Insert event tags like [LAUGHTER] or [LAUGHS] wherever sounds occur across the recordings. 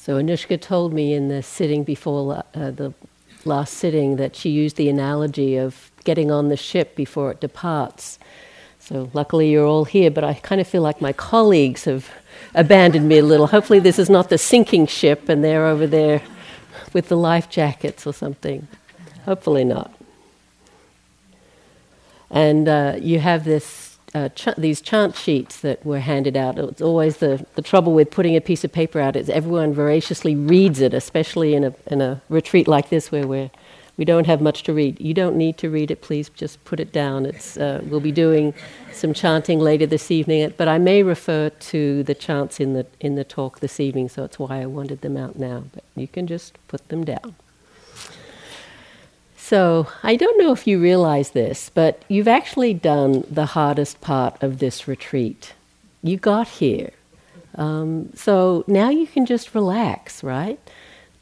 So Anushka told me in the sitting before uh, the last sitting that she used the analogy of getting on the ship before it departs. So luckily you're all here, but I kind of feel like my colleagues have abandoned me a little. Hopefully this is not the sinking ship and they're over there with the life jackets or something. Hopefully not. And uh, you have this, uh, ch- these chant sheets that were handed out. It's always the, the trouble with putting a piece of paper out is everyone voraciously reads it, especially in a, in a retreat like this where we're, we don't have much to read. You don't need to read it, please just put it down. It's, uh, we'll be doing some chanting later this evening, but I may refer to the chants in the, in the talk this evening, so it's why I wanted them out now. But you can just put them down. So, I don't know if you realize this, but you've actually done the hardest part of this retreat. You got here. Um, so now you can just relax, right?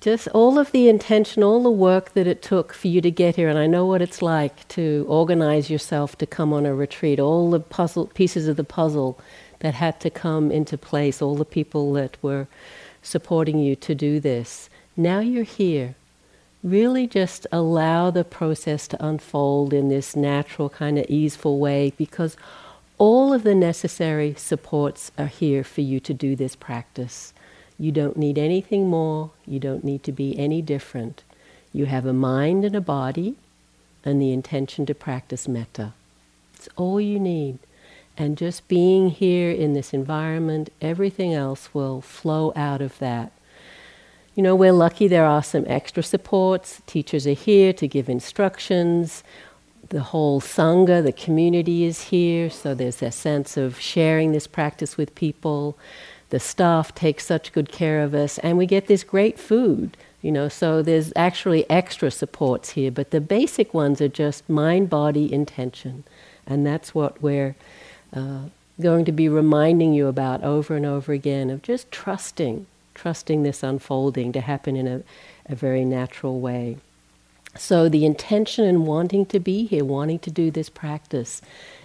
Just all of the intention, all the work that it took for you to get here, and I know what it's like to organize yourself to come on a retreat, all the puzzle pieces of the puzzle that had to come into place, all the people that were supporting you to do this. Now you're here really just allow the process to unfold in this natural, kind of easeful way because all of the necessary supports are here for you to do this practice. You don't need anything more, you don't need to be any different. You have a mind and a body and the intention to practice metta. It's all you need. And just being here in this environment, everything else will flow out of that you know, we're lucky there are some extra supports. Teachers are here to give instructions. The whole Sangha, the community is here, so there's a sense of sharing this practice with people. The staff takes such good care of us, and we get this great food. You know, so there's actually extra supports here, but the basic ones are just mind, body, intention, and that's what we're uh, going to be reminding you about over and over again of just trusting trusting this unfolding to happen in a, a very natural way. So, the intention in wanting to be here, wanting to do this practice,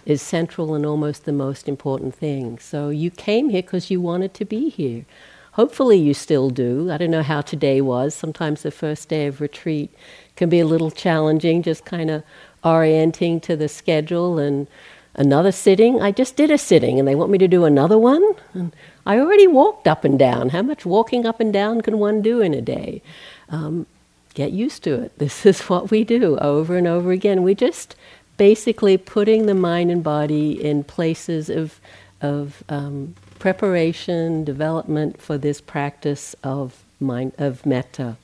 is central and almost the most important thing. So, you came here because you wanted to be here. Hopefully, you still do. I don't know how today was. Sometimes the first day of retreat can be a little challenging, just kind of orienting to the schedule and another sitting. I just did a sitting and they want me to do another one. And I already walked up and down. How much walking up and down can one do in a day? Um, get used to it. [LAUGHS] This is what we do over and over again. We just basically putting the mind and body in places of, of um, preparation, development for this practice of mind of metta.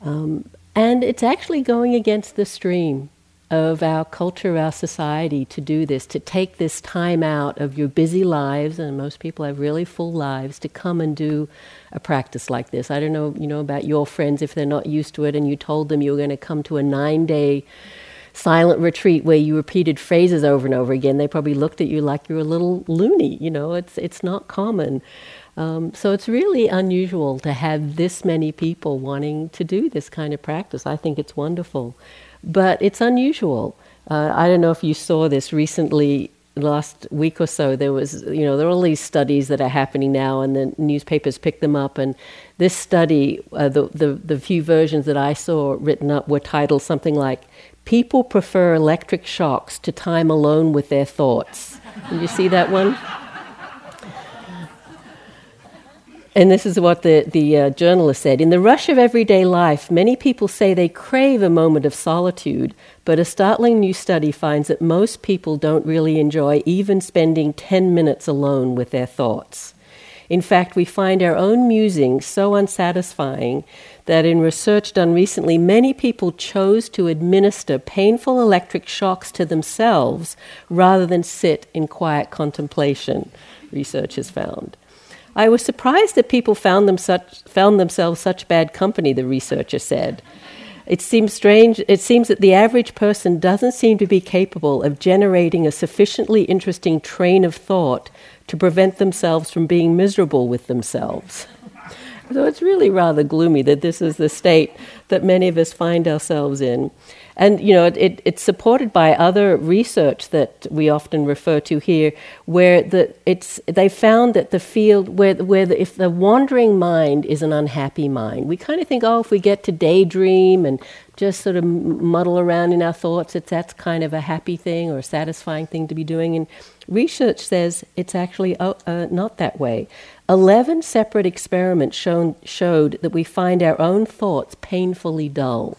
Um, and it's actually going against the stream of our culture, our society to do this, to take this time out of your busy lives, and most people have really full lives, to come and do a practice like this. I don't know, you know, about your friends if they're not used to it, and you told them you were going to come to a nine-day silent retreat where you repeated phrases over and over again. They probably looked at you like you were a little loony. You know, it's it's not common. Um, so it's really unusual to have this many people wanting to do this kind of practice. I think it's wonderful. But it's unusual. Uh, I don't know if you saw this recently, last week or so. There was, you know, there are all these studies that are happening now, and the newspapers pick them up. And this study, uh, the, the the few versions that I saw written up were titled something like "People prefer electric shocks to time alone with their thoughts." Did you see that one? And this is what the, the uh, journalist said In the rush of everyday life, many people say they crave a moment of solitude, but a startling new study finds that most people don't really enjoy even spending 10 minutes alone with their thoughts. In fact, we find our own musing so unsatisfying that in research done recently, many people chose to administer painful electric shocks to themselves rather than sit in quiet contemplation, research has found. I was surprised that people found, them such, found themselves such bad company, the researcher said. It seems strange, it seems that the average person doesn't seem to be capable of generating a sufficiently interesting train of thought to prevent themselves from being miserable with themselves. So it's really rather gloomy that this is the state that many of us find ourselves in. And you know, it, it's supported by other research that we often refer to here, where the, it's, they found that the field where, where the, if the wandering mind is an unhappy mind, we kind of think, oh, if we get to daydream and just sort of muddle around in our thoughts, it's, that's kind of a happy thing or a satisfying thing to be doing. And research says it's actually uh, uh, not that way. 11 separate experiments shown, showed that we find our own thoughts painfully dull.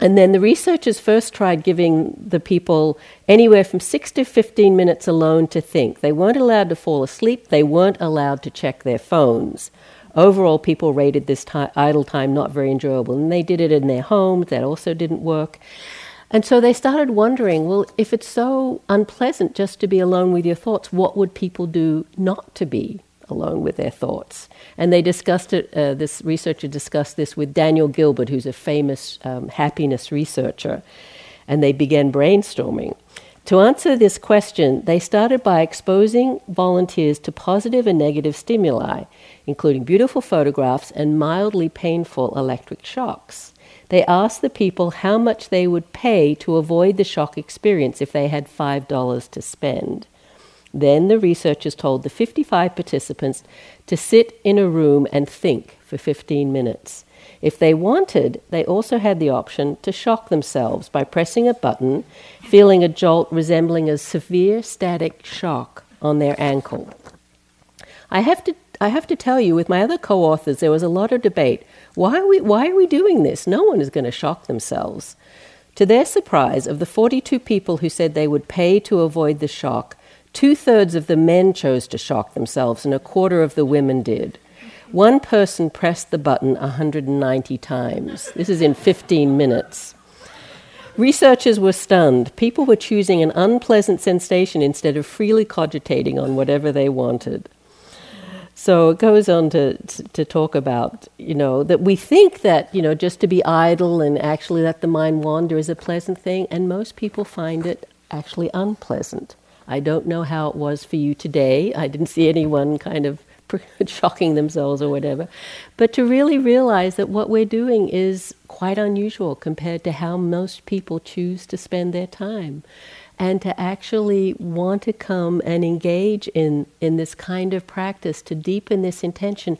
And then the researchers first tried giving the people anywhere from 6 to 15 minutes alone to think. They weren't allowed to fall asleep, they weren't allowed to check their phones. Overall, people rated this idle time not very enjoyable, and they did it in their homes, that also didn't work. And so they started wondering well, if it's so unpleasant just to be alone with your thoughts, what would people do not to be alone with their thoughts? And they discussed it, uh, this researcher discussed this with Daniel Gilbert, who's a famous um, happiness researcher. And they began brainstorming. To answer this question, they started by exposing volunteers to positive and negative stimuli, including beautiful photographs and mildly painful electric shocks. They asked the people how much they would pay to avoid the shock experience if they had $5 to spend. Then the researchers told the 55 participants to sit in a room and think for 15 minutes. If they wanted, they also had the option to shock themselves by pressing a button, feeling a jolt resembling a severe static shock on their ankle. I have to I have to tell you, with my other co authors, there was a lot of debate. Why are, we, why are we doing this? No one is going to shock themselves. To their surprise, of the 42 people who said they would pay to avoid the shock, two thirds of the men chose to shock themselves, and a quarter of the women did. One person pressed the button 190 times. This is in 15 minutes. Researchers were stunned. People were choosing an unpleasant sensation instead of freely cogitating on whatever they wanted. So it goes on to, to talk about, you know, that we think that, you know, just to be idle and actually let the mind wander is a pleasant thing, and most people find it actually unpleasant. I don't know how it was for you today. I didn't see anyone kind of [LAUGHS] shocking themselves or whatever. But to really realize that what we're doing is quite unusual compared to how most people choose to spend their time and to actually want to come and engage in, in this kind of practice, to deepen this intention,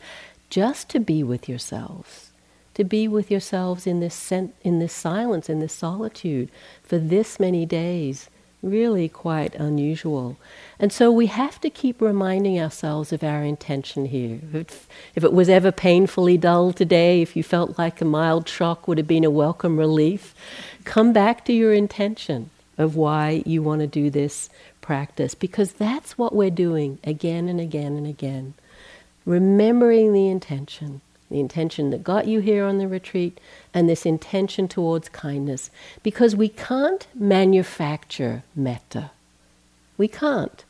just to be with yourselves, to be with yourselves in this, sen- in this silence, in this solitude for this many days. Really quite unusual. And so we have to keep reminding ourselves of our intention here. If, if it was ever painfully dull today, if you felt like a mild shock would have been a welcome relief, come back to your intention of why you want to do this practice because that's what we're doing again and again and again. Remembering the intention, the intention that got you here on the retreat, and this intention towards kindness because we can't manufacture metta. We can't.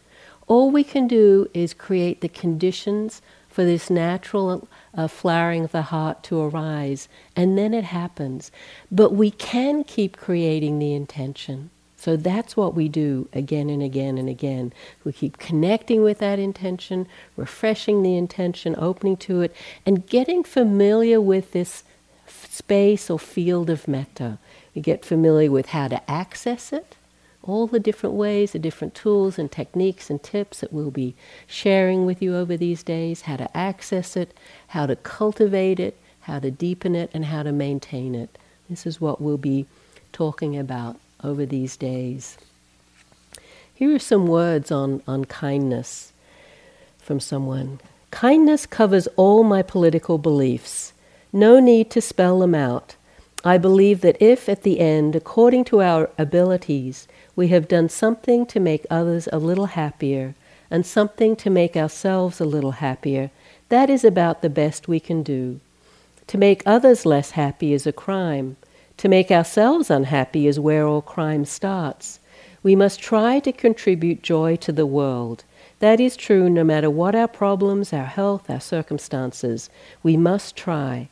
All we can do is create the conditions for this natural uh, flowering of the heart to arise, and then it happens. But we can keep creating the intention. So that's what we do again and again and again. We keep connecting with that intention, refreshing the intention, opening to it, and getting familiar with this space or field of metta. We get familiar with how to access it, all the different ways, the different tools and techniques and tips that we'll be sharing with you over these days, how to access it, how to cultivate it, how to deepen it, and how to maintain it. This is what we'll be talking about over these days. Here are some words on, on kindness from someone. Kindness covers all my political beliefs. No need to spell them out. I believe that if, at the end, according to our abilities, we have done something to make others a little happier and something to make ourselves a little happier, that is about the best we can do. To make others less happy is a crime. To make ourselves unhappy is where all crime starts. We must try to contribute joy to the world. That is true no matter what our problems, our health, our circumstances. We must try.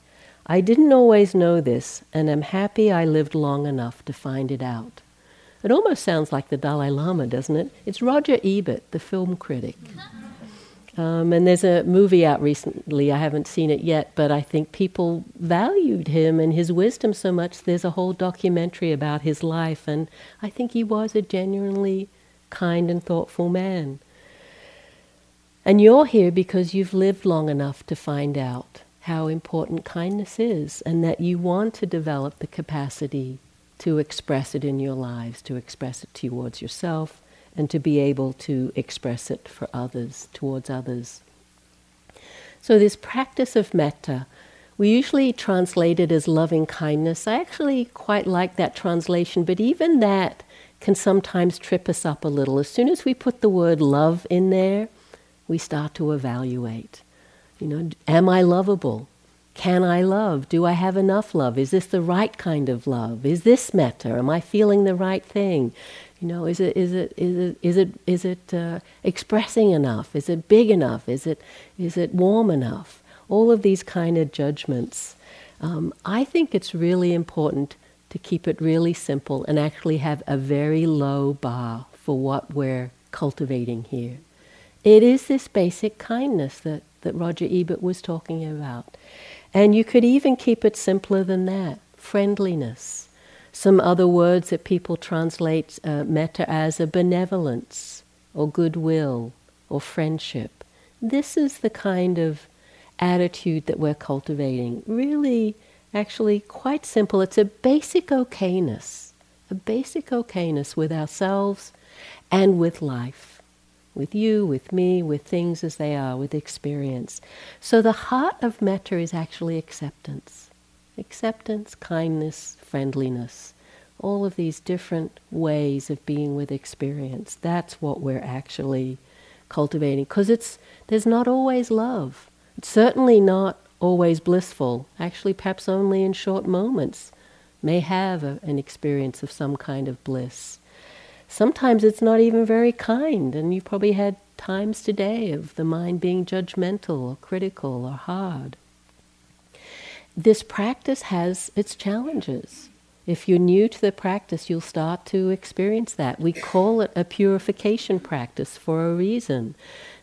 I didn't always know this, and am happy I lived long enough to find it out. It almost sounds like the Dalai Lama, doesn't it? It's Roger Ebert, the film critic. [LAUGHS] Um, and there's a movie out recently, I haven't seen it yet, but I think people valued him and his wisdom so much. There's a whole documentary about his life, and I think he was a genuinely kind and thoughtful man. And you're here because you've lived long enough to find out how important kindness is, and that you want to develop the capacity to express it in your lives, to express it towards yourself, and to be able to express it for others, towards others. So, this practice of metta, we usually translate it as loving kindness. I actually quite like that translation, but even that can sometimes trip us up a little. As soon as we put the word love in there, we start to evaluate. You know, am I lovable? Can I love? Do I have enough love? Is this the right kind of love? Is this metta? Am I feeling the right thing? You know, is it is it is it is it is it uh, expressing enough? Is it big enough? Is it is it warm enough? All of these kind of judgments. Um, I think it's really important to keep it really simple and actually have a very low bar for what we're cultivating here. It is this basic kindness that, that Roger Ebert was talking about. And you could even keep it simpler than that friendliness some other words that people translate uh, metta as a benevolence or goodwill or friendship. This is the kind of attitude that we're cultivating. Really, actually, quite simple. It's a basic okayness, a basic okayness with ourselves and with life, with you, with me, with things as they are, with experience. So the heart of metta is actually acceptance acceptance, kindness, friendliness, all of these different ways of being with experience. That's what we're actually cultivating because it's there's not always love. It's certainly not always blissful. Actually, perhaps only in short moments may have a, an experience of some kind of bliss. Sometimes it's not even very kind, and you've probably had times today of the mind being judgmental or critical or hard this practice has its challenges. If you're new to the practice, you'll start to experience that. We call it a purification practice for a reason.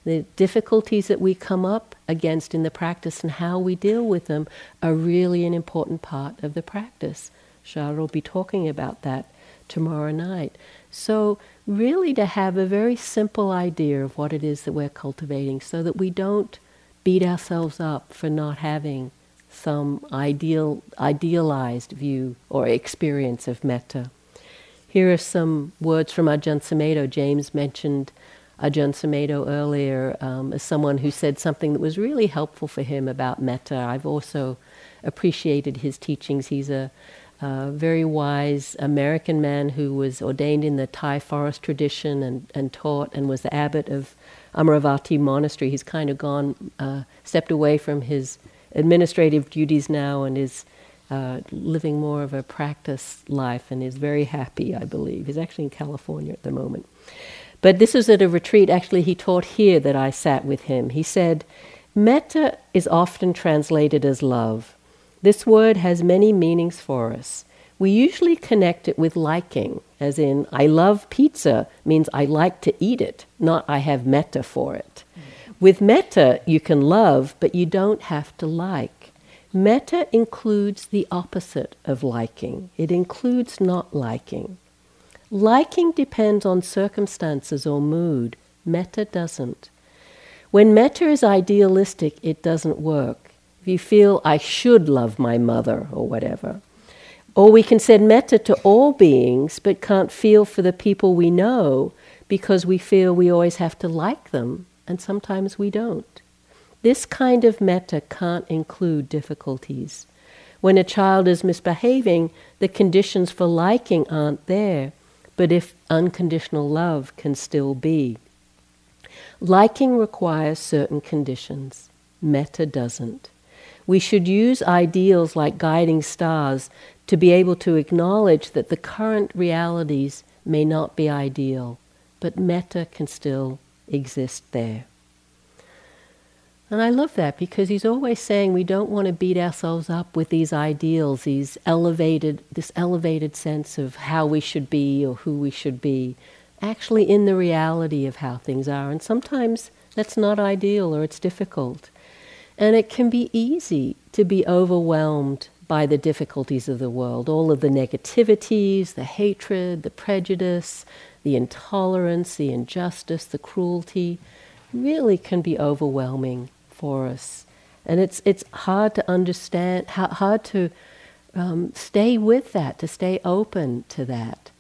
The difficulties that we come up against in the practice and how we deal with them are really an important part of the practice. Sharda will be talking about that tomorrow night. So, really, to have a very simple idea of what it is that we're cultivating so that we don't beat ourselves up for not having some ideal, idealized view or experience of metta. Here are some words from Ajahn Sumedho. James mentioned Ajahn Sumedho earlier um, as someone who said something that was really helpful for him about metta. I've also appreciated his teachings. He's a, a very wise American man who was ordained in the Thai forest tradition and, and taught and was the abbot of Amaravati Monastery. He's kind of gone, uh, stepped away from his administrative duties now and is uh, living more of a practice life and is very happy, I believe. He's actually in California at the moment. But this was at a retreat, actually, he taught here that I sat with him. He said, Metta is often translated as love. This word has many meanings for us. We usually connect it with liking, as in, I love pizza means I like to eat it, not I have metta for it. With metta, you can love, but you don't have to like. Metta includes the opposite of liking, it includes not liking. Liking depends on circumstances or mood, metta doesn't. When metta is idealistic, it doesn't work. If you feel, I should love my mother or whatever. Or we can send metta to all beings, but can't feel for the people we know because we feel we always have to like them and sometimes we don't. This kind of metta can't include difficulties. When a child is misbehaving, the conditions for liking aren't there, but if unconditional love can still be. Liking requires certain conditions, metta doesn't. We should use ideals like guiding stars to be able to acknowledge that the current realities may not be ideal, but metta can still exist there. And I love that because he's always saying we don't want to beat ourselves up with these ideals, these elevated, this elevated sense of how we should be or who we should be, actually in the reality of how things are. And sometimes That's not ideal or it's difficult. And it can be easy to be overwhelmed by the difficulties of the world, all of the negativities, the hatred, the prejudice, the intolerance, the injustice, the cruelty, really can be overwhelming for us. And it's, it's hard to understand, hard to um, stay with that, to stay open to that.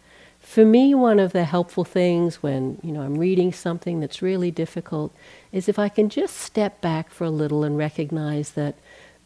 For me, one of the helpful things when you know I'm reading something that's really difficult is if I can just step back for a little and recognize that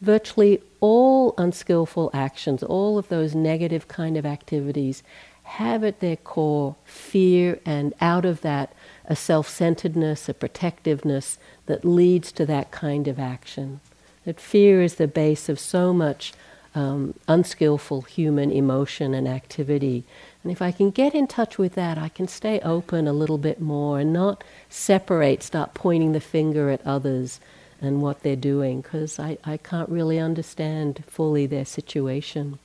virtually all unskillful actions, all of those negative kind of activities, have at their core fear, and out of that, a self centeredness, a protectiveness that leads to that kind of action. That fear is the base of so much um, unskillful human emotion and activity. And if I can get in touch with that, I can stay open a little bit more and not separate, start pointing the finger at others and what they're doing, because I, I can't really understand fully their situation.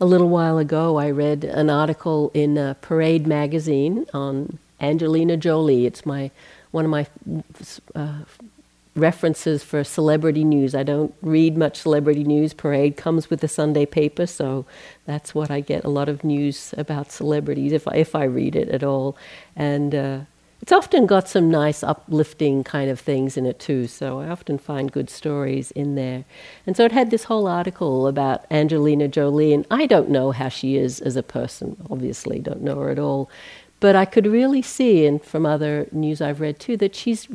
A little while ago, I read an article in uh, Parade magazine on Angelina Jolie. It's my one of my uh, references for celebrity news. I don't read much celebrity news. Parade comes with the Sunday paper, so that's what I get a lot of news about celebrities if I, if I read it at all. And uh, it's often got some nice uplifting kind of things in it too, so I often find good stories in there. And so it had this whole article about Angelina Jolie, and I don't know how she is as a person, obviously, don't know her at all. But I could really see, and from other news I've read too, that she's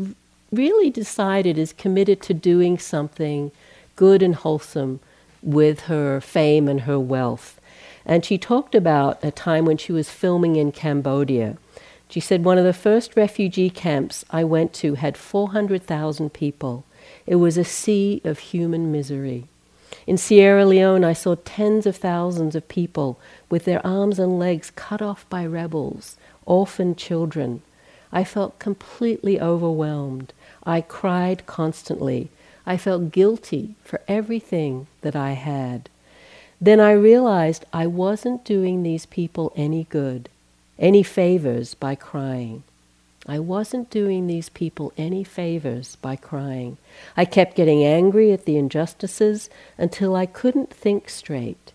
really decided, is committed to doing something good and wholesome with her fame and her wealth. And she talked about a time when she was filming in Cambodia she said, One of the first refugee camps I went to had 400,000 people. It was a sea of human misery. In Sierra Leone, I saw tens of thousands of people with their arms and legs cut off by rebels, orphaned children. I felt completely overwhelmed. I cried constantly. I felt guilty for everything that I had. Then I realized I wasn't doing these people any good any favors by crying. I wasn't doing these people any favors by crying. I kept getting angry at the injustices until I couldn't think straight.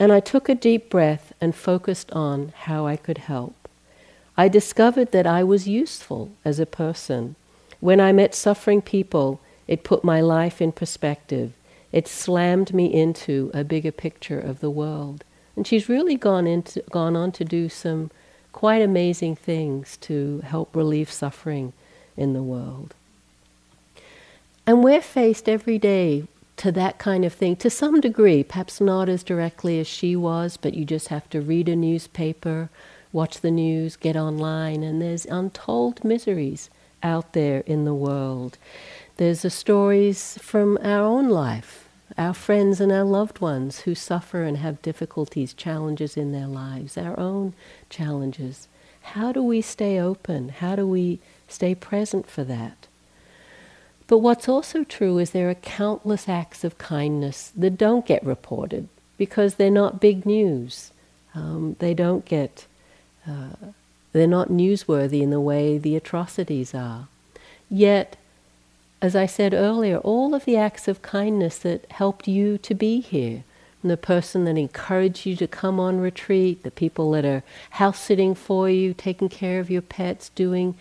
And I took a deep breath and focused on how I could help. I discovered that I was useful as a person. When I met suffering people, it put my life in perspective. It slammed me into a bigger picture of the world. And she's really gone, into, gone on to do some quite amazing things to help relieve suffering in the world. And we're faced every day to that kind of thing to some degree, perhaps not as directly as she was, but you just have to read a newspaper, watch the news, get online, and there's untold miseries out there in the world. There's the stories from our own life our friends and our loved ones who suffer and have difficulties, challenges in their lives, our own challenges. How do we stay open? How do we stay present for that? But what's also true is there are countless acts of kindness that don't get reported because they're not big news. Um, they don't get, uh, they're not newsworthy in the way the atrocities are. Yet as I said earlier, all of the acts of kindness that helped you to be here, the person that encouraged you to come on retreat, the people that are house sitting for you, taking care of your pets, doing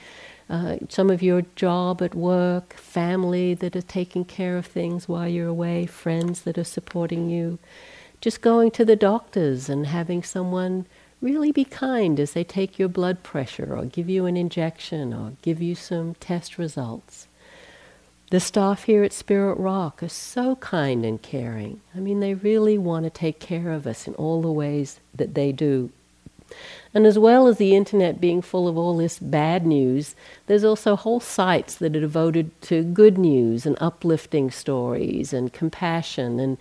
uh, some of your job at work, family that are taking care of things while you're away, friends that are supporting you, just going to the doctors and having someone really be kind as they take your blood pressure or give you an injection or give you some test results. The staff here at Spirit Rock are so kind and caring. I mean, they really want to take care of us in all the ways that they do. And as well as the internet being full of all this bad news, there's also whole sites that are devoted to good news and uplifting stories and compassion and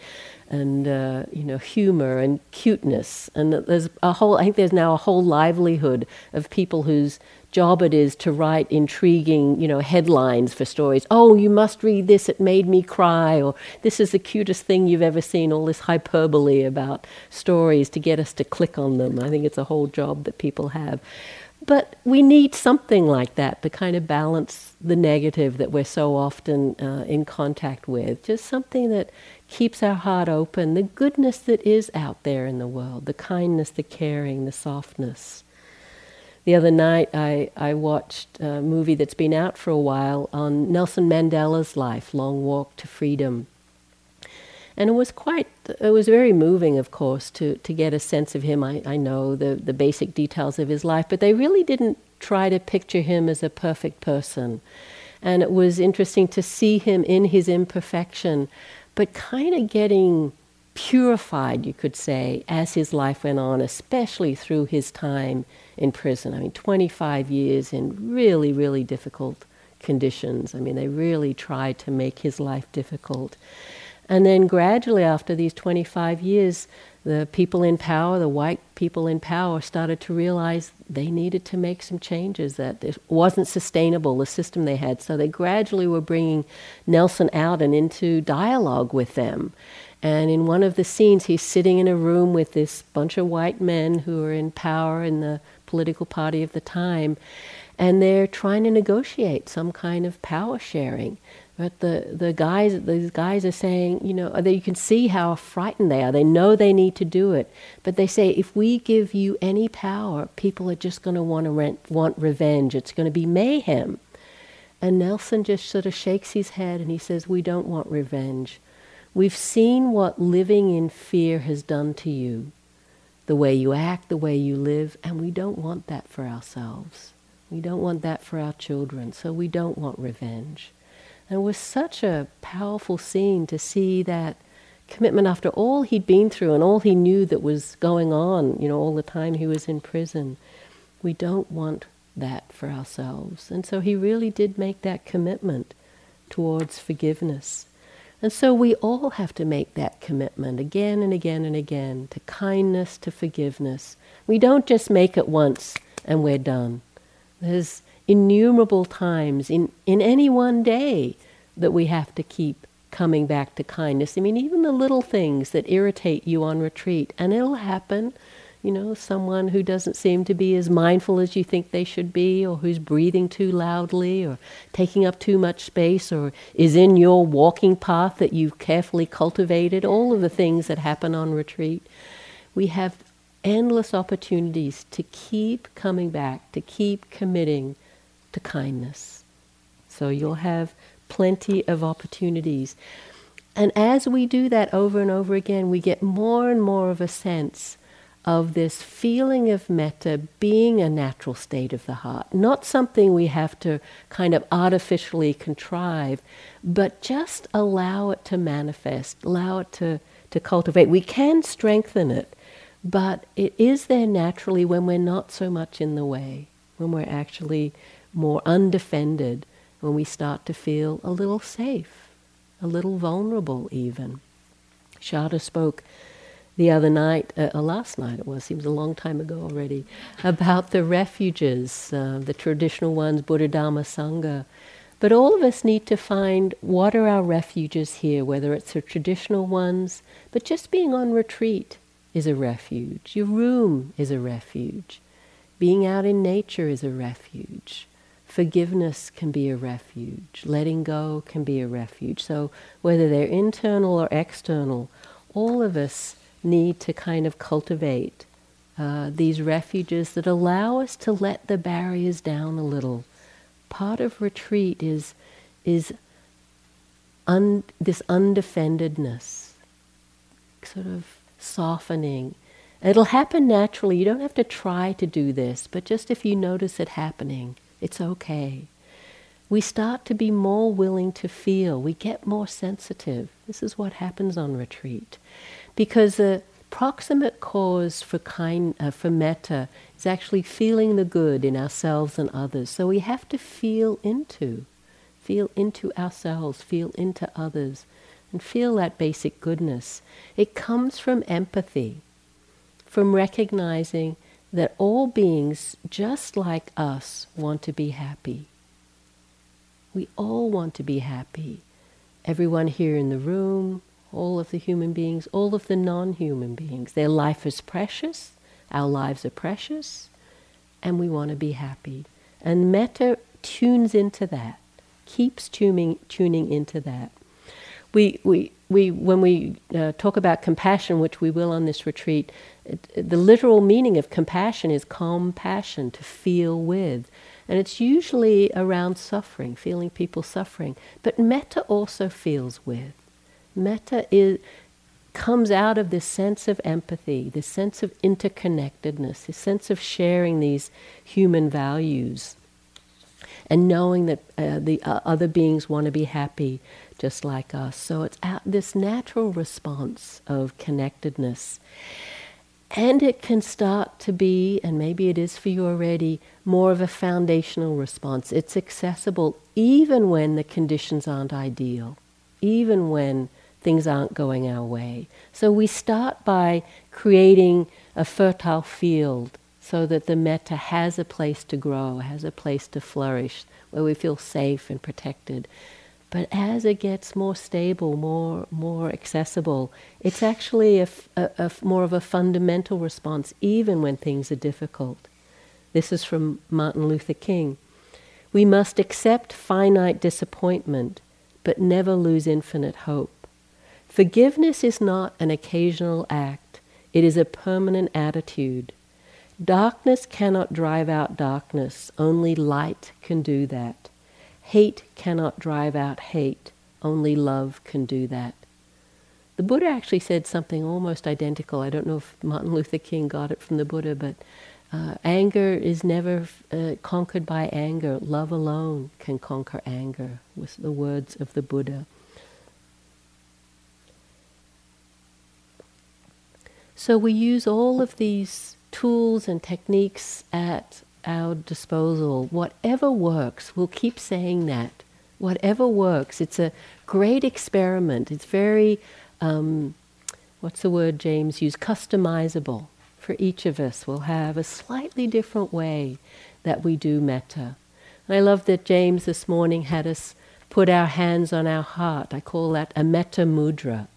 and uh, you know humor and cuteness. And there's a whole. I think there's now a whole livelihood of people whose job it is to write intriguing, you know, headlines for stories. Oh, you must read this, it made me cry, or this is the cutest thing you've ever seen, all this hyperbole about stories to get us to click on them. I think it's a whole job that people have. but we need something like that to kind of balance the negative that we're so often uh, in contact with. Just something that keeps our heart open, the goodness that is out there in the world, the kindness, the caring, the softness. The other night, I, I watched a movie that's been out for a while on Nelson Mandela's life, Long Walk to Freedom. And it was quite, it was very moving, of course, to, to get a sense of him. I, I know the, the basic details of his life, but they really didn't try to picture him as a perfect person. And it was interesting to see him in his imperfection, but kind of getting purified, you could say, as his life went on, especially through his time in prison. I mean, 25 years in really, really difficult conditions. I mean, they really tried to make his life difficult. And then gradually, after these 25 years, the people in power, the white people in power, started to realize they needed to make some changes, that it wasn't sustainable, the system they had. So they gradually were bringing Nelson out and into dialogue with them. And in one of the scenes, he's sitting in a room with this bunch of white men who are in power in the political party of the time, and they're trying to negotiate some kind of power sharing. But the, the guys, these guys are saying, you know, uh, they, you can see how frightened they are. They know they need to do it. But they say, if we give you any power, people are just going to want to rent, want revenge. It's going to be mayhem. And Nelson just sort of shakes his head and he says, we don't want revenge. We've seen what living in fear has done to you, the way you act, the way you live, and we don't want that for ourselves. We don't want that for our children, so we don't want revenge. And it was such a powerful scene to see that commitment after all he'd been through and all he knew that was going on, you know, all the time he was in prison. We don't want that for ourselves. And so he really did make that commitment towards forgiveness. And so we all have to make that commitment again and again and again to kindness, to forgiveness. We don't just make it once and we're done. There's innumerable times in, in any one day that we have to keep coming back to kindness. I mean, even the little things that irritate you on retreat, and it'll happen. You know, someone who doesn't seem to be as mindful as you think they should be, or who's breathing too loudly, or taking up too much space, or is in your walking path that you've carefully cultivated, all of the things that happen on retreat. We have endless opportunities to keep coming back, to keep committing to kindness. So you'll have plenty of opportunities. And as we do that over and over again, we get more and more of a sense of this feeling of metta being a natural state of the heart, not something we have to kind of artificially contrive, but just allow it to manifest, allow it to, to cultivate. We can strengthen it, but it is there naturally when we're not so much in the way, when we're actually more undefended, when we start to feel a little safe, a little vulnerable even. Sharda spoke the other night, uh, uh, last night it was, seems a long time ago already, about the refuges, uh, the traditional ones, Buddha, Dhamma, Sangha. But all of us need to find what are our refuges here, whether it's the traditional ones, but just being on retreat is a refuge. Your room is a refuge. Being out in nature is a refuge. Forgiveness can be a refuge. Letting go can be a refuge. So, whether they're internal or external, all of us need to kind of cultivate uh, these refuges that allow us to let the barriers down a little. Part of retreat is, is un, this undefendedness, sort of softening. It'll happen naturally. You don't have to try to do this, but just if you notice it happening, it's okay. We start to be more willing to feel. We get more sensitive. This is what happens on retreat. Because the proximate cause for kind uh, for metta is actually feeling the good in ourselves and others. So we have to feel into, feel into ourselves, feel into others, and feel that basic goodness. It comes from empathy, from recognizing that all beings, just like us, want to be happy. We all want to be happy. Everyone here in the room, all of the human beings, all of the non human beings. Their life is precious, our lives are precious, and we want to be happy. And metta tunes into that, keeps tuning, tuning into that. We, we, we, when we uh, talk about compassion, which we will on this retreat, it, the literal meaning of compassion is compassion, to feel with. And it's usually around suffering, feeling people suffering. But metta also feels with. Metta is, comes out of this sense of empathy, this sense of interconnectedness, this sense of sharing these human values and knowing that uh, the uh, other beings want to be happy just like us. So it's this natural response of connectedness. And it can start to be, and maybe it is for you already, more of a foundational response. It's accessible even when the conditions aren't ideal, even when things aren't going our way. So we start by creating a fertile field so that the metta has a place to grow, has a place to flourish, where we feel safe and protected. But as it gets more stable, more more accessible, it's actually a, a, a more of a fundamental response, even when things are difficult. This is from Martin Luther King. We must accept finite disappointment, but never lose infinite hope. Forgiveness is not an occasional act, it is a permanent attitude. Darkness cannot drive out darkness, only light can do that. Hate cannot drive out hate, only love can do that. The Buddha actually said something almost identical. I don't know if Martin Luther King got it from the Buddha, but uh, anger is never uh, conquered by anger. Love alone can conquer anger, was the words of the Buddha. So we use all of these tools and techniques at our disposal. Whatever works, we'll keep saying that. Whatever works. It's a great experiment. It's very, um, what's the word James used? Customizable for each of us. We'll have a slightly different way that we do metta. And I love that James this morning had us put our hands on our heart. I call that a metta mudra.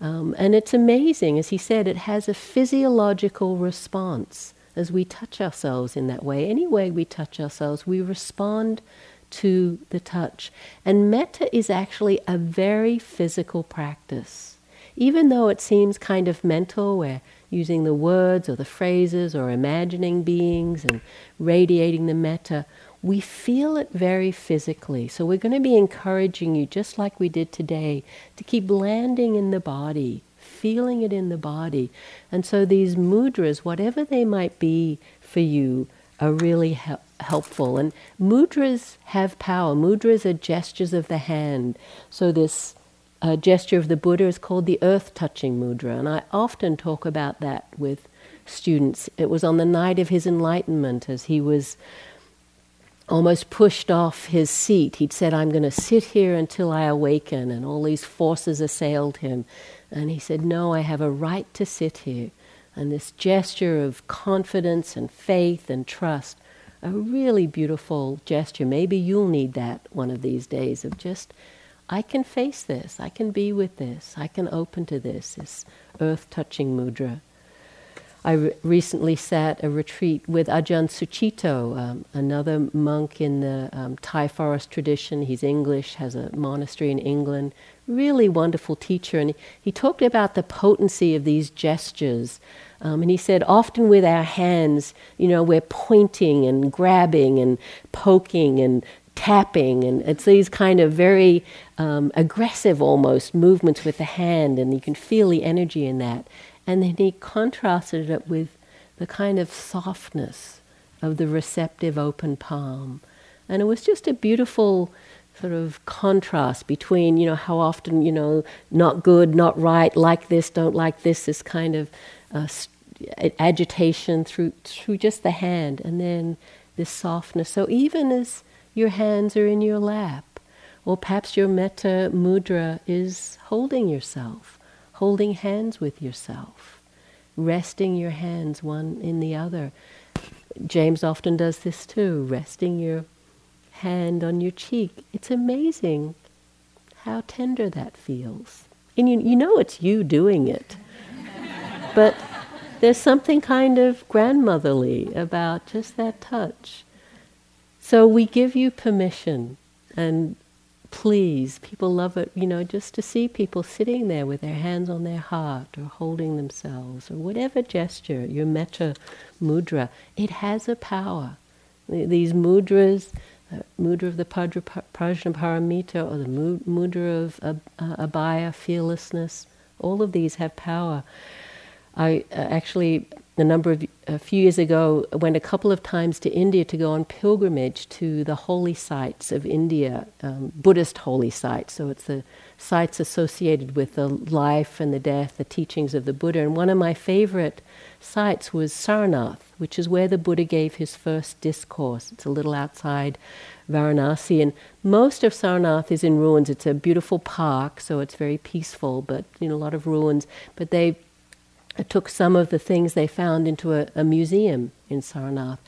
Um, and it's amazing, as he said, it has a physiological response as we touch ourselves in that way. Any way we touch ourselves, we respond to the touch. And metta is actually a very physical practice. Even though it seems kind of mental, we're using the words or the phrases or imagining beings and radiating the metta, we feel it very physically. So we're going to be encouraging you, just like we did today, to keep landing in the body, feeling it in the body. And so these mudras, whatever they might be for you, are really helpful. And mudras have power. Mudras are gestures of the hand. So this uh, gesture of the Buddha is called the earth touching mudra. And I often talk about that with students. It was on the night of his enlightenment as he was almost pushed off his seat. He'd said, I'm going to sit here until I awaken, and all these forces assailed him. And he said, No, I have a right to sit here. And this gesture of confidence and faith and trust, a really beautiful gesture. Maybe you'll need that one of these days of just, I can face this, I can be with this, I can open to this, this earth touching mudra. I re- recently sat a retreat with Ajahn Sucitto, um, another monk in the um, Thai forest tradition. He's English, has a monastery in England. Really wonderful teacher. And he, he talked about the potency of these gestures. Um, and he said, often with our hands, you know, we're pointing and grabbing and poking and tapping. And it's these kind of very um, aggressive almost movements with the hand. And you can feel the energy in that. And then he contrasted it with the kind of softness of the receptive open palm. And it was just a beautiful sort of contrast between, you know, how often, you know, not good, not right, like this, don't like this, this kind of uh, agitation through, through just the hand, and then this softness. So even as your hands are in your lap, or perhaps your metta mudra is holding yourself, holding hands with yourself, resting your hands one in the other. James often does this too, resting your hand on your cheek. It's amazing how tender that feels. And you, you know it's you doing it. [LAUGHS] but there's something kind of grandmotherly about just that touch. So we give you permission and please, people love it, you know, just to see people sitting there with their hands on their heart or holding themselves or whatever gesture, your metta mudra, it has a power. These mudras, uh, mudra of the Padra Prajnaparamita or the mudra of uh, abhaya, fearlessness, all of these have power. I uh, actually, a number of a few years ago, went a couple of times to India to go on pilgrimage to the holy sites of India, um, Buddhist holy sites. So it's the sites associated with the life and the death, the teachings of the Buddha. And one of my favorite sites was Sarnath, which is where the Buddha gave his first discourse. It's a little outside Varanasi, and most of Sarnath is in ruins. It's a beautiful park, so it's very peaceful, but you know a lot of ruins. But they took some of the things they found into a, a museum in Sarnath,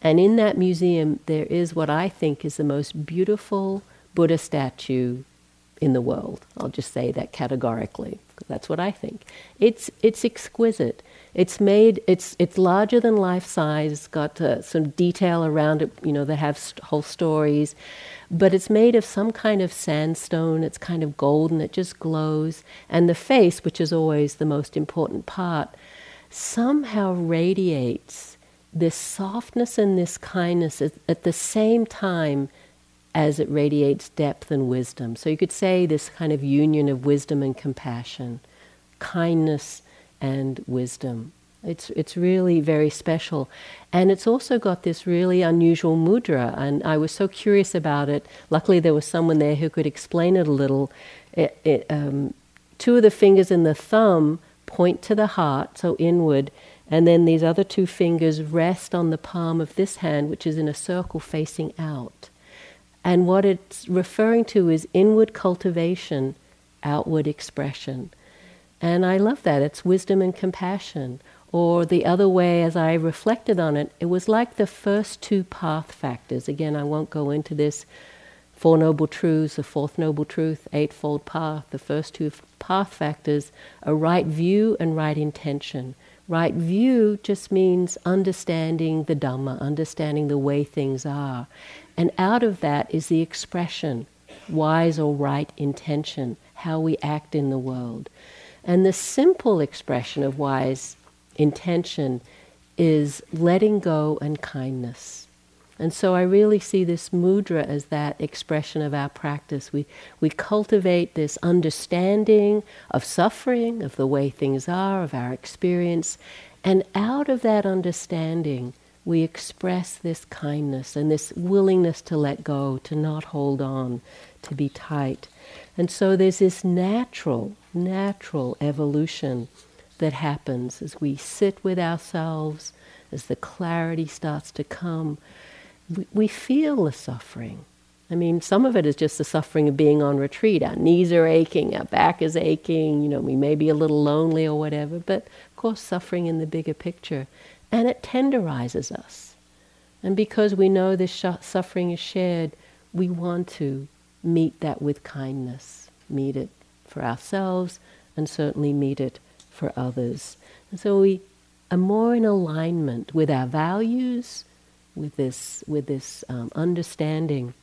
and in that museum there is what I think is the most beautiful Buddha statue in the world. I'll just say that categorically. That's what I think. It's it's exquisite. It's made. It's it's larger than life size. It's got uh, some detail around it. You know, that have st- whole stories, but it's made of some kind of sandstone. It's kind of golden. It just glows, and the face, which is always the most important part, somehow radiates this softness and this kindness at, at the same time as it radiates depth and wisdom. So you could say this kind of union of wisdom and compassion, kindness and wisdom. It's, it's really very special. And it's also got this really unusual mudra. And I was so curious about it. Luckily, there was someone there who could explain it a little. It, it, um, two of the fingers and the thumb point to the heart, so inward. And then these other two fingers rest on the palm of this hand, which is in a circle facing out. And what it's referring to is inward cultivation, outward expression. And I love that. It's wisdom and compassion. Or the other way, as I reflected on it, it was like the first two path factors. Again, I won't go into this Four Noble Truths, the Fourth Noble Truth, Eightfold Path. The first two path factors are right view and right intention. Right view just means understanding the Dhamma, understanding the way things are. And out of that is the expression, wise or right intention, how we act in the world. And the simple expression of wise intention is letting go and kindness. And so I really see this mudra as that expression of our practice. We, we cultivate this understanding of suffering, of the way things are, of our experience. And out of that understanding, we express this kindness and this willingness to let go, to not hold on, to be tight. And so there's this natural, natural evolution that happens as we sit with ourselves, as the clarity starts to come. We, we feel the suffering. I mean, some of it is just the suffering of being on retreat. Our knees are aching, our back is aching, you know, we may be a little lonely or whatever, but of course, suffering in the bigger picture and it tenderizes us. And because we know this sh- suffering is shared, we want to meet that with kindness, meet it for ourselves, and certainly meet it for others. And so we are more in alignment with our values, with this, with this um, understanding.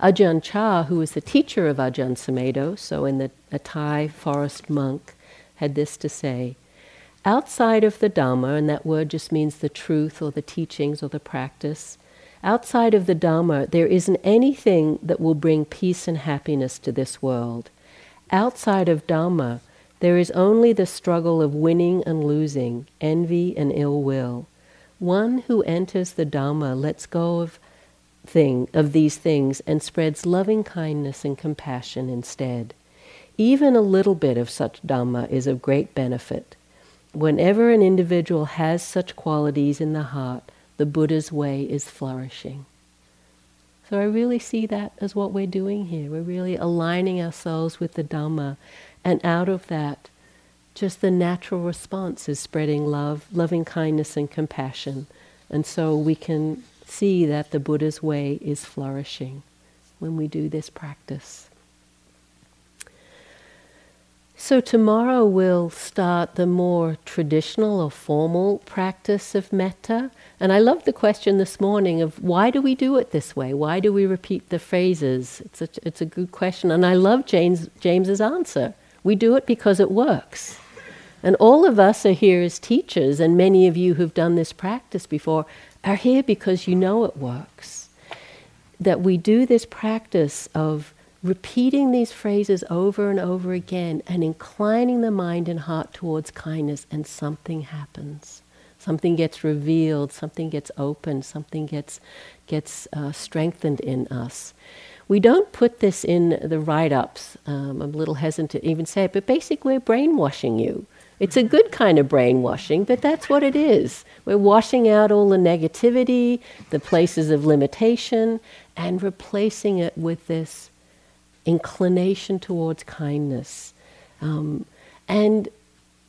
Ajahn Chah, who was the teacher of Ajahn Sumedho, so in the a Thai forest monk, had this to say outside of the Dhamma, and that word just means the truth or the teachings or the practice, outside of the Dhamma, there isn't anything that will bring peace and happiness to this world. Outside of Dhamma, there is only the struggle of winning and losing, envy and ill will. One who enters the Dhamma lets go of thing of these things and spreads loving kindness and compassion instead. Even a little bit of such Dhamma is of great benefit. Whenever an individual has such qualities in the heart, the Buddha's way is flourishing. So I really see that as what we're doing here. We're really aligning ourselves with the Dhamma, and out of that, just the natural response is spreading love, loving kindness, and compassion. And so we can see that the Buddha's way is flourishing when we do this practice. So, tomorrow we'll start the more traditional or formal practice of metta. And I love the question this morning of why do we do it this way? Why do we repeat the phrases? It's a, it's a good question. And I love James, James's answer. We do it because it works. And all of us are here as teachers, and many of you who've done this practice before are here because you know it works. That we do this practice of repeating these phrases over and over again and inclining the mind and heart towards kindness, and something happens. Something gets revealed, something gets opened, something gets, gets uh, strengthened in us. We don't put this in the write ups. Um, I'm a little hesitant to even say it, but basically, we're brainwashing you. It's a good kind of brainwashing, but that's what it is. We're washing out all the negativity, the places of limitation, and replacing it with this inclination towards kindness. Um, and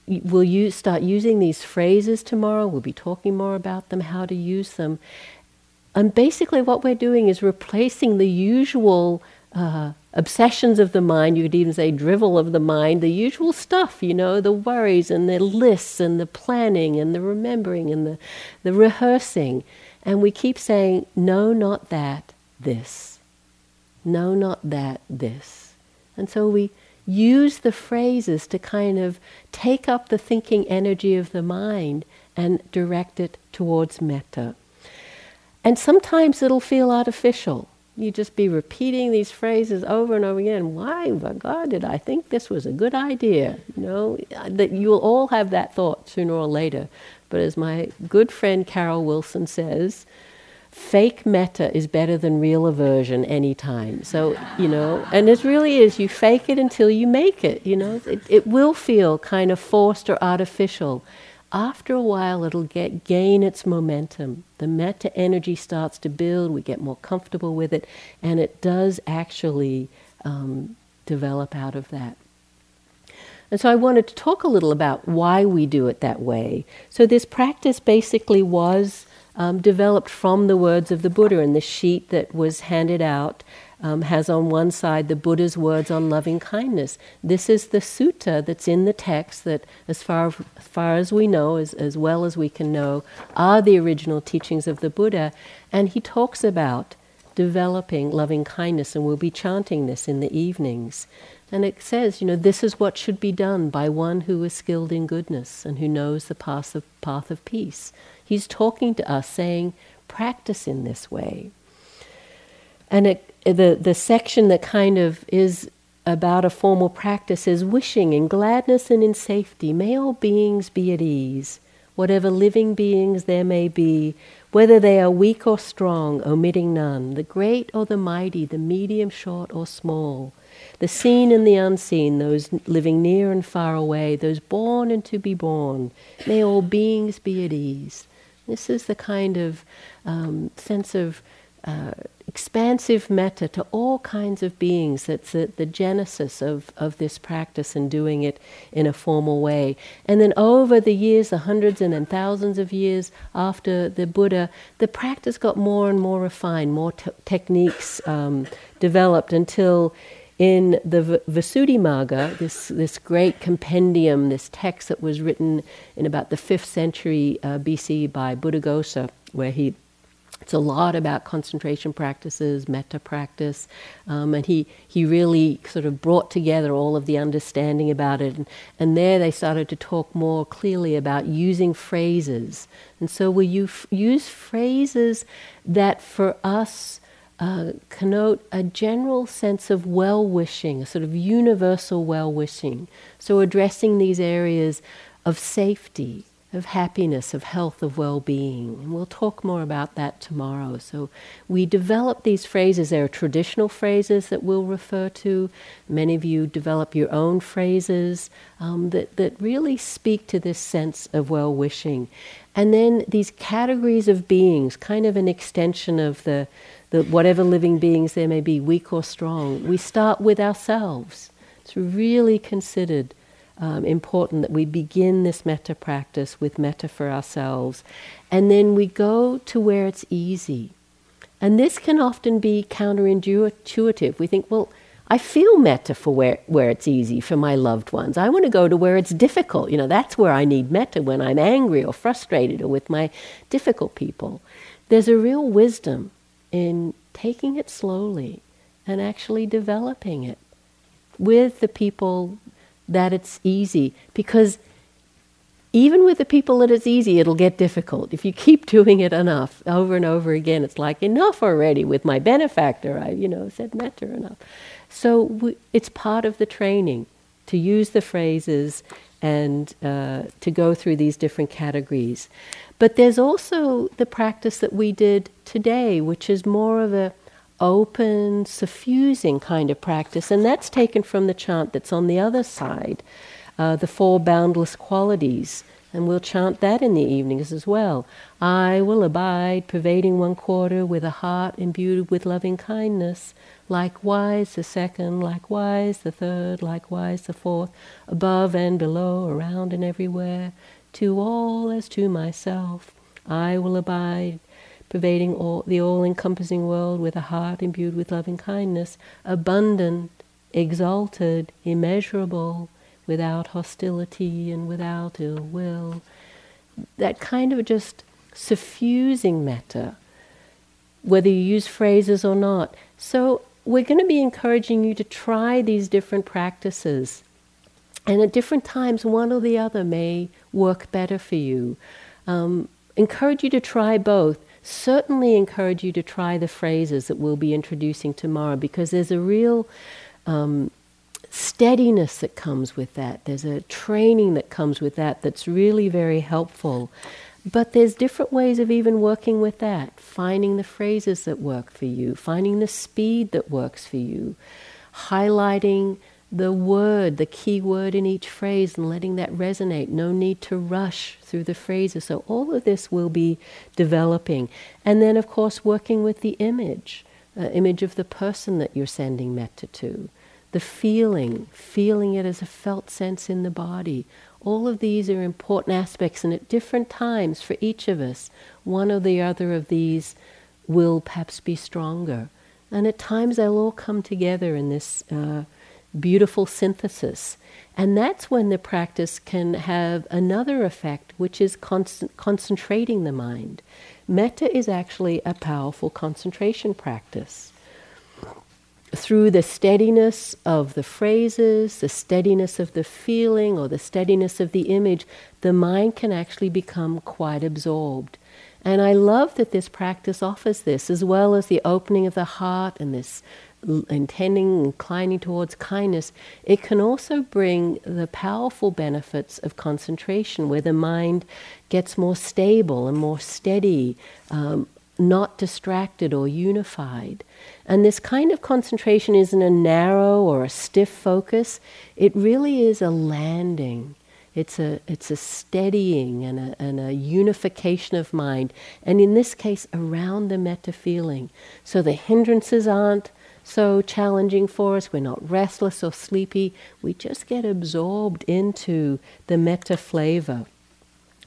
we'll use, start using these phrases tomorrow. We'll be talking more about them, how to use them. And basically, what we're doing is replacing the usual uh, obsessions of the mind, you could even say drivel of the mind, the usual stuff, you know, the worries and the lists and the planning and the remembering and the, the rehearsing. And we keep saying, no, not that, this. No, not that, this. And so we use the phrases to kind of take up the thinking energy of the mind and direct it towards metta. And sometimes it'll feel artificial. You just be repeating these phrases over and over again. Why, my God, did I think this was a good idea? You know, that you'll all have that thought sooner or later. But as my good friend Carol Wilson says, fake metta is better than real aversion anytime. So, you know, and it really is, you fake it until you make it, you know. It, it will feel kind of forced or artificial. After a while, it'll get gain its momentum. The metta energy starts to build, we get more comfortable with it, and it does actually um, develop out of that. And so I wanted to talk a little about why we do it that way. So this practice basically was um, developed from the words of the Buddha. And the sheet that was handed out um, has on one side the Buddha's words on loving kindness. This is the sutta that's in the text that, as far, as far as we know, as, as well as we can know, are the original teachings of the Buddha. And he talks about developing loving kindness, and we'll be chanting this in the evenings. And it says, you know, this is what should be done by one who is skilled in goodness and who knows the path of, path of peace. He's talking to us, saying, practice in this way. And it, the, the section that kind of is about a formal practice is wishing in gladness and in safety, may all beings be at ease, whatever living beings there may be, whether they are weak or strong, omitting none, the great or the mighty, the medium, short, or small, the seen and the unseen, those living near and far away, those born and to be born, may all beings be at ease. This is the kind of um, sense of uh, expansive metta to all kinds of beings. That's the, the genesis of, of this practice and doing it in a formal way. And then over the years, the hundreds and then thousands of years after the Buddha, the practice got more and more refined, more te- techniques um, developed until in the Visuddhimagga, this, this great compendium, this text that was written in about the 5th century uh, BC by Buddhaghosa, where he it's a lot about concentration practices, metta practice, um, and he, he really sort of brought together all of the understanding about it. And, and there they started to talk more clearly about using phrases. And so we use phrases that for us uh, connote a general sense of well wishing, a sort of universal well wishing. So, addressing these areas of safety, of happiness, of health, of well being. And we'll talk more about that tomorrow. So, we develop these phrases. There are traditional phrases that we'll refer to. Many of you develop your own phrases um, that, that really speak to this sense of well wishing. And then these categories of beings, kind of an extension of the the whatever living beings there may be, weak or strong, we start with ourselves. It's really considered um, important that we begin this metta practice with metta for ourselves, and then we go to where it's easy. And this can often be counterintuitive. We think, well, I feel metta for where, where it's easy for my loved ones. I want to go to where it's difficult. You know, that's where I need metta when I'm angry or frustrated or with my difficult people. There's a real wisdom in taking it slowly and actually developing it with the people that it's easy because even with the people that it's easy, it'll get difficult. If you keep [LAUGHS] doing it enough, over and over again, it's like enough already with my benefactor. I, you know, said metta enough. So it's part of the training to use the phrases and uh, to go through these different categories. But there's also the practice that we did today, which is more of a open, suffusing kind of practice, and that's taken from the chant that's on the other side, uh, the four boundless qualities. And we'll chant that in the evenings as well. I will abide, pervading one quarter with a heart imbued with loving kindness. Likewise the second, likewise the third, likewise the fourth, above and below, around and everywhere, to all as to myself. I will abide, pervading all, the all encompassing world with a heart imbued with loving kindness, abundant, exalted, immeasurable, without hostility and without ill will. That kind of just suffusing metta, whether you use phrases or not. So, we're going to be encouraging you to try these different practices. And at different times, one or the other may work better for you. Um, encourage you to try both. Certainly encourage you to try the phrases that we'll be introducing tomorrow because there's a real um, steadiness that comes with that. There's a training that comes with that that's really very helpful. But there's different ways of even working with that, finding the phrases that work for you, finding the speed that works for you, highlighting the word, the key word in each phrase, and letting that resonate. No need to rush through the phrases. So, all of this will be developing. And then, of course, working with the image, uh, image of the person that you're sending metta to the feeling, feeling it as a felt sense in the body. All of these are important aspects, and at different times for each of us, one or the other of these will perhaps be stronger. And at times they'll all come together in this uh, beautiful synthesis. And that's when the practice can have another effect, which is concentrating the mind. Metta is actually a powerful concentration practice through the steadiness of the phrases, the steadiness of the feeling, or the steadiness of the image, the mind can actually become quite absorbed. And I love that this practice offers this, as well as the opening of the heart and this intending, inclining towards kindness. It can also bring the powerful benefits of concentration, where the mind gets more stable and more steady, um, not distracted or unified. And this kind of concentration isn't a narrow or a stiff focus, it really is a landing. It's a, it's a steadying and a, and a unification of mind, and in this case, around the metta feeling. So the hindrances aren't so challenging for us. We're not restless or sleepy. We just get absorbed into the metta flavor.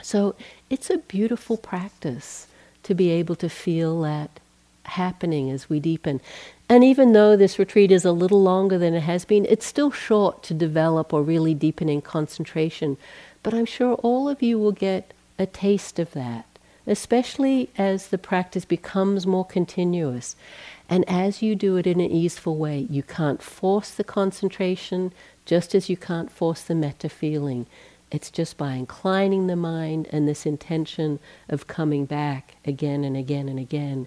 So it's a beautiful practice to be able to feel that happening as we deepen. And even though this retreat is a little longer than it has been, it's still short to develop or really deepen in concentration. But I'm sure all of you will get a taste of that, especially as the practice becomes more continuous. And as you do it in an easeful way, you can't force the concentration, just as you can't force the metta feeling. It's just by inclining the mind and this intention of coming back again and again and again.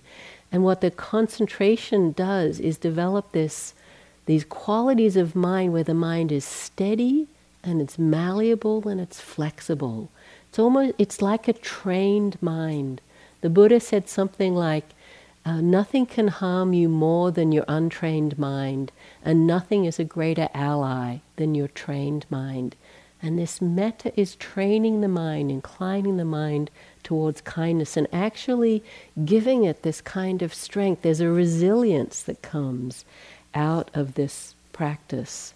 And what the concentration does is develop this, these qualities of mind where the mind is steady and it's malleable and it's flexible. It's almost it's like a trained mind. The Buddha said something like, uh, "Nothing can harm you more than your untrained mind, and nothing is a greater ally than your trained mind." And this metta is training the mind, inclining the mind towards kindness, and actually giving it this kind of strength. There's a resilience that comes out of this practice.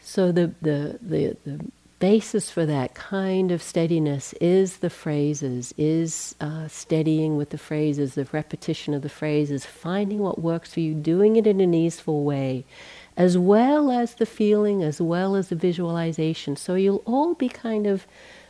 So the, the, the, the basis for that kind of steadiness is the phrases, is uh, steadying with the phrases, the repetition of the phrases, finding what works for you, doing it in an easeful way, as well as the feeling, as well as the visualization. So you'll all be kind of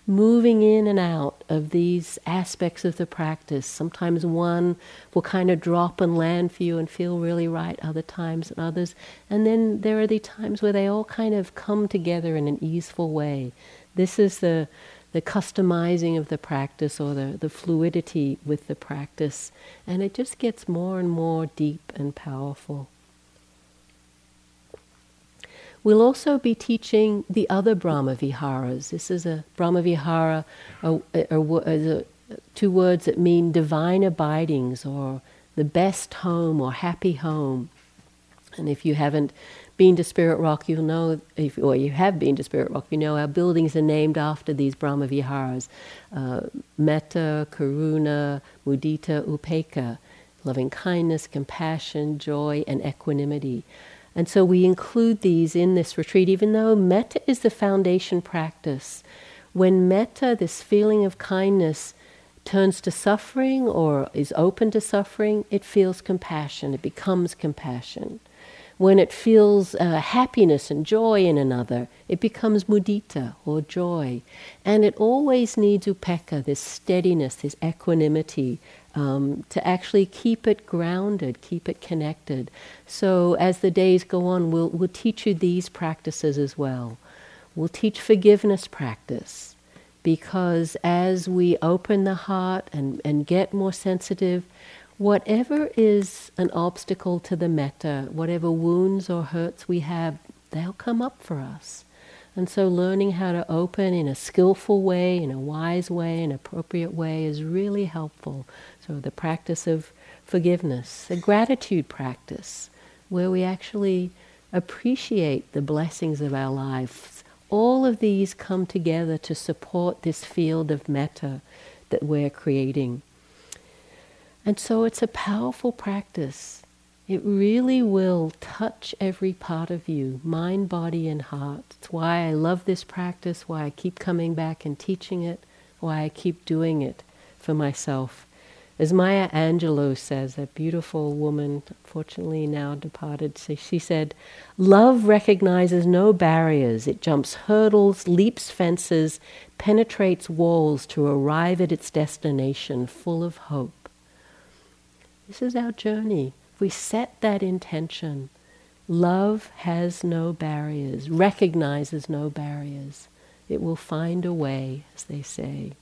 moving in and out of these aspects of the practice. Sometimes one will kind of drop and land for you and feel really right, other times and others. And then there are the times where they all kind of come together in an easeful way. This is the the customizing of the practice or the, the fluidity with the practice, and it just gets more and more deep and powerful. We'll also be teaching the other Brahma Viharas. This is a Brahma Vihara, a, a, a, two words that mean divine abidings or the best home or happy home. And if you haven't been to Spirit Rock, you'll know, if, or you have been to Spirit Rock, you know our buildings are named after these Brahma Viharas uh, Metta, Karuna, Mudita, Upekkha, loving kindness, compassion, joy, and equanimity. And so we include these in this retreat, even though metta is the foundation practice. When metta, this feeling of kindness, turns to suffering or is open to suffering, it feels compassion, it becomes compassion. When it feels uh, happiness and joy in another, it becomes mudita or joy. And it always needs upekkha, this steadiness, this equanimity, um, to actually keep it grounded, keep it connected. So as the days go on, we'll, we'll teach you these practices as well. We'll teach forgiveness practice because as we open the heart and, and get more sensitive, whatever is an obstacle to the metta, whatever wounds or hurts we have, they'll come up for us. And so, learning how to open in a skillful way, in a wise way, an appropriate way is really helpful. So, the practice of forgiveness, a gratitude practice, where we actually appreciate the blessings of our lives. All of these come together to support this field of metta that we're creating. And so, it's a powerful practice. It really will touch every part of you mind, body, and heart. It's why I love this practice, why I keep coming back and teaching it, why I keep doing it for myself. As Maya Angelou says, a beautiful woman, fortunately now departed, she said, Love recognizes no barriers. It jumps hurdles, leaps fences, penetrates walls to arrive at its destination full of hope. This is our journey. If we set that intention, love has no barriers, recognizes no barriers. It will find a way, as they say.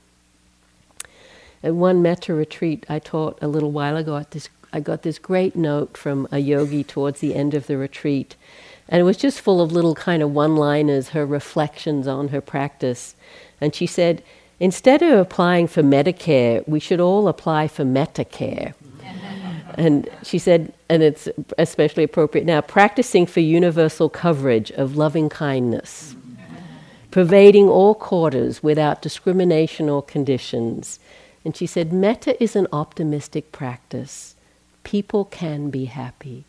At one metta retreat I taught a little while ago, this, I got this great note from a yogi towards the end of the retreat. And it was just full of little kind of one liners, her reflections on her practice. And she said, instead of applying for Medicare, we should all apply for Mettacare. And she said, and it's especially appropriate now, practicing for universal coverage of loving kindness, pervading all quarters without discrimination or conditions. And she said, metta is an optimistic practice. People can be happy.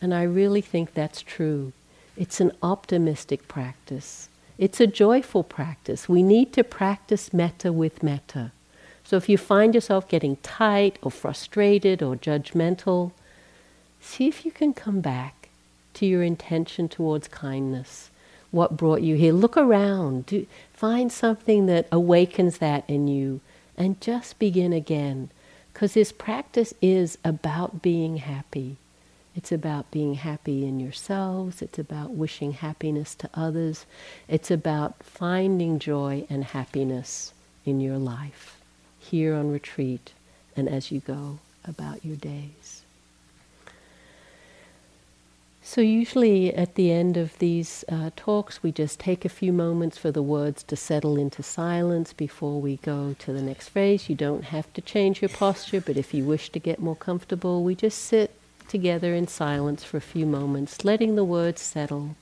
And I really think that's true. It's an optimistic practice. It's a joyful practice. We need to practice metta with metta. So if you find yourself getting tight or frustrated or judgmental, see if you can come back to your intention towards kindness. What brought you here? Look around. Do, find something that awakens that in you and just begin again. Because this practice is about being happy. It's about being happy in yourselves. It's about wishing happiness to others. It's about finding joy and happiness in your life here on retreat and as you go about your days. So, usually at the end of these uh, talks, we just take a few moments for the words to settle into silence before we go to the next phrase. You don't have to change your posture, but if you wish to get more comfortable, we just sit together in silence for a few moments, letting the words settle.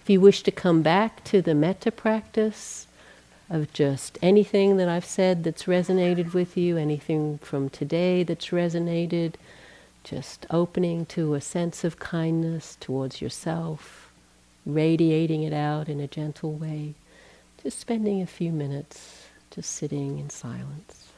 If you wish to come back to the metta practice, of just anything that I've said that's resonated with you, anything from today that's resonated, just opening to a sense of kindness towards yourself, radiating it out in a gentle way. Just spending a few minutes just sitting in silence.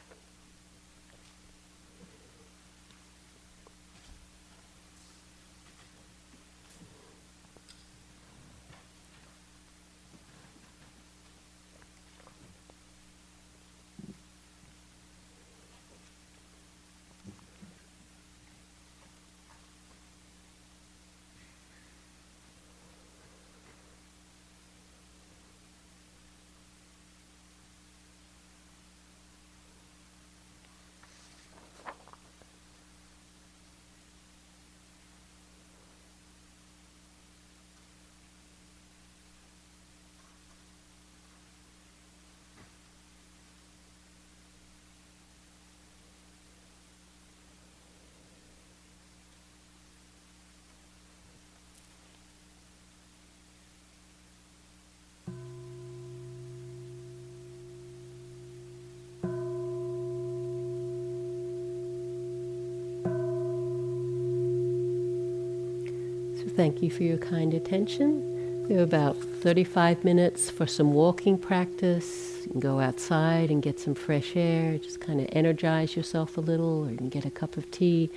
Thank you for your kind attention. We have about 35 minutes for some walking practice. You can go outside and get some fresh air, just kind of energize yourself a little, or you can get a cup of tea.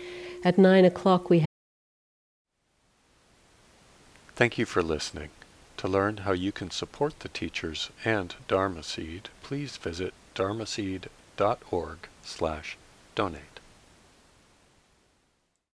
At 9 o'clock, we have. Thank you for listening. To learn how you can support the teachers and Dharma Seed, please visit dharmaseed.org slash donate.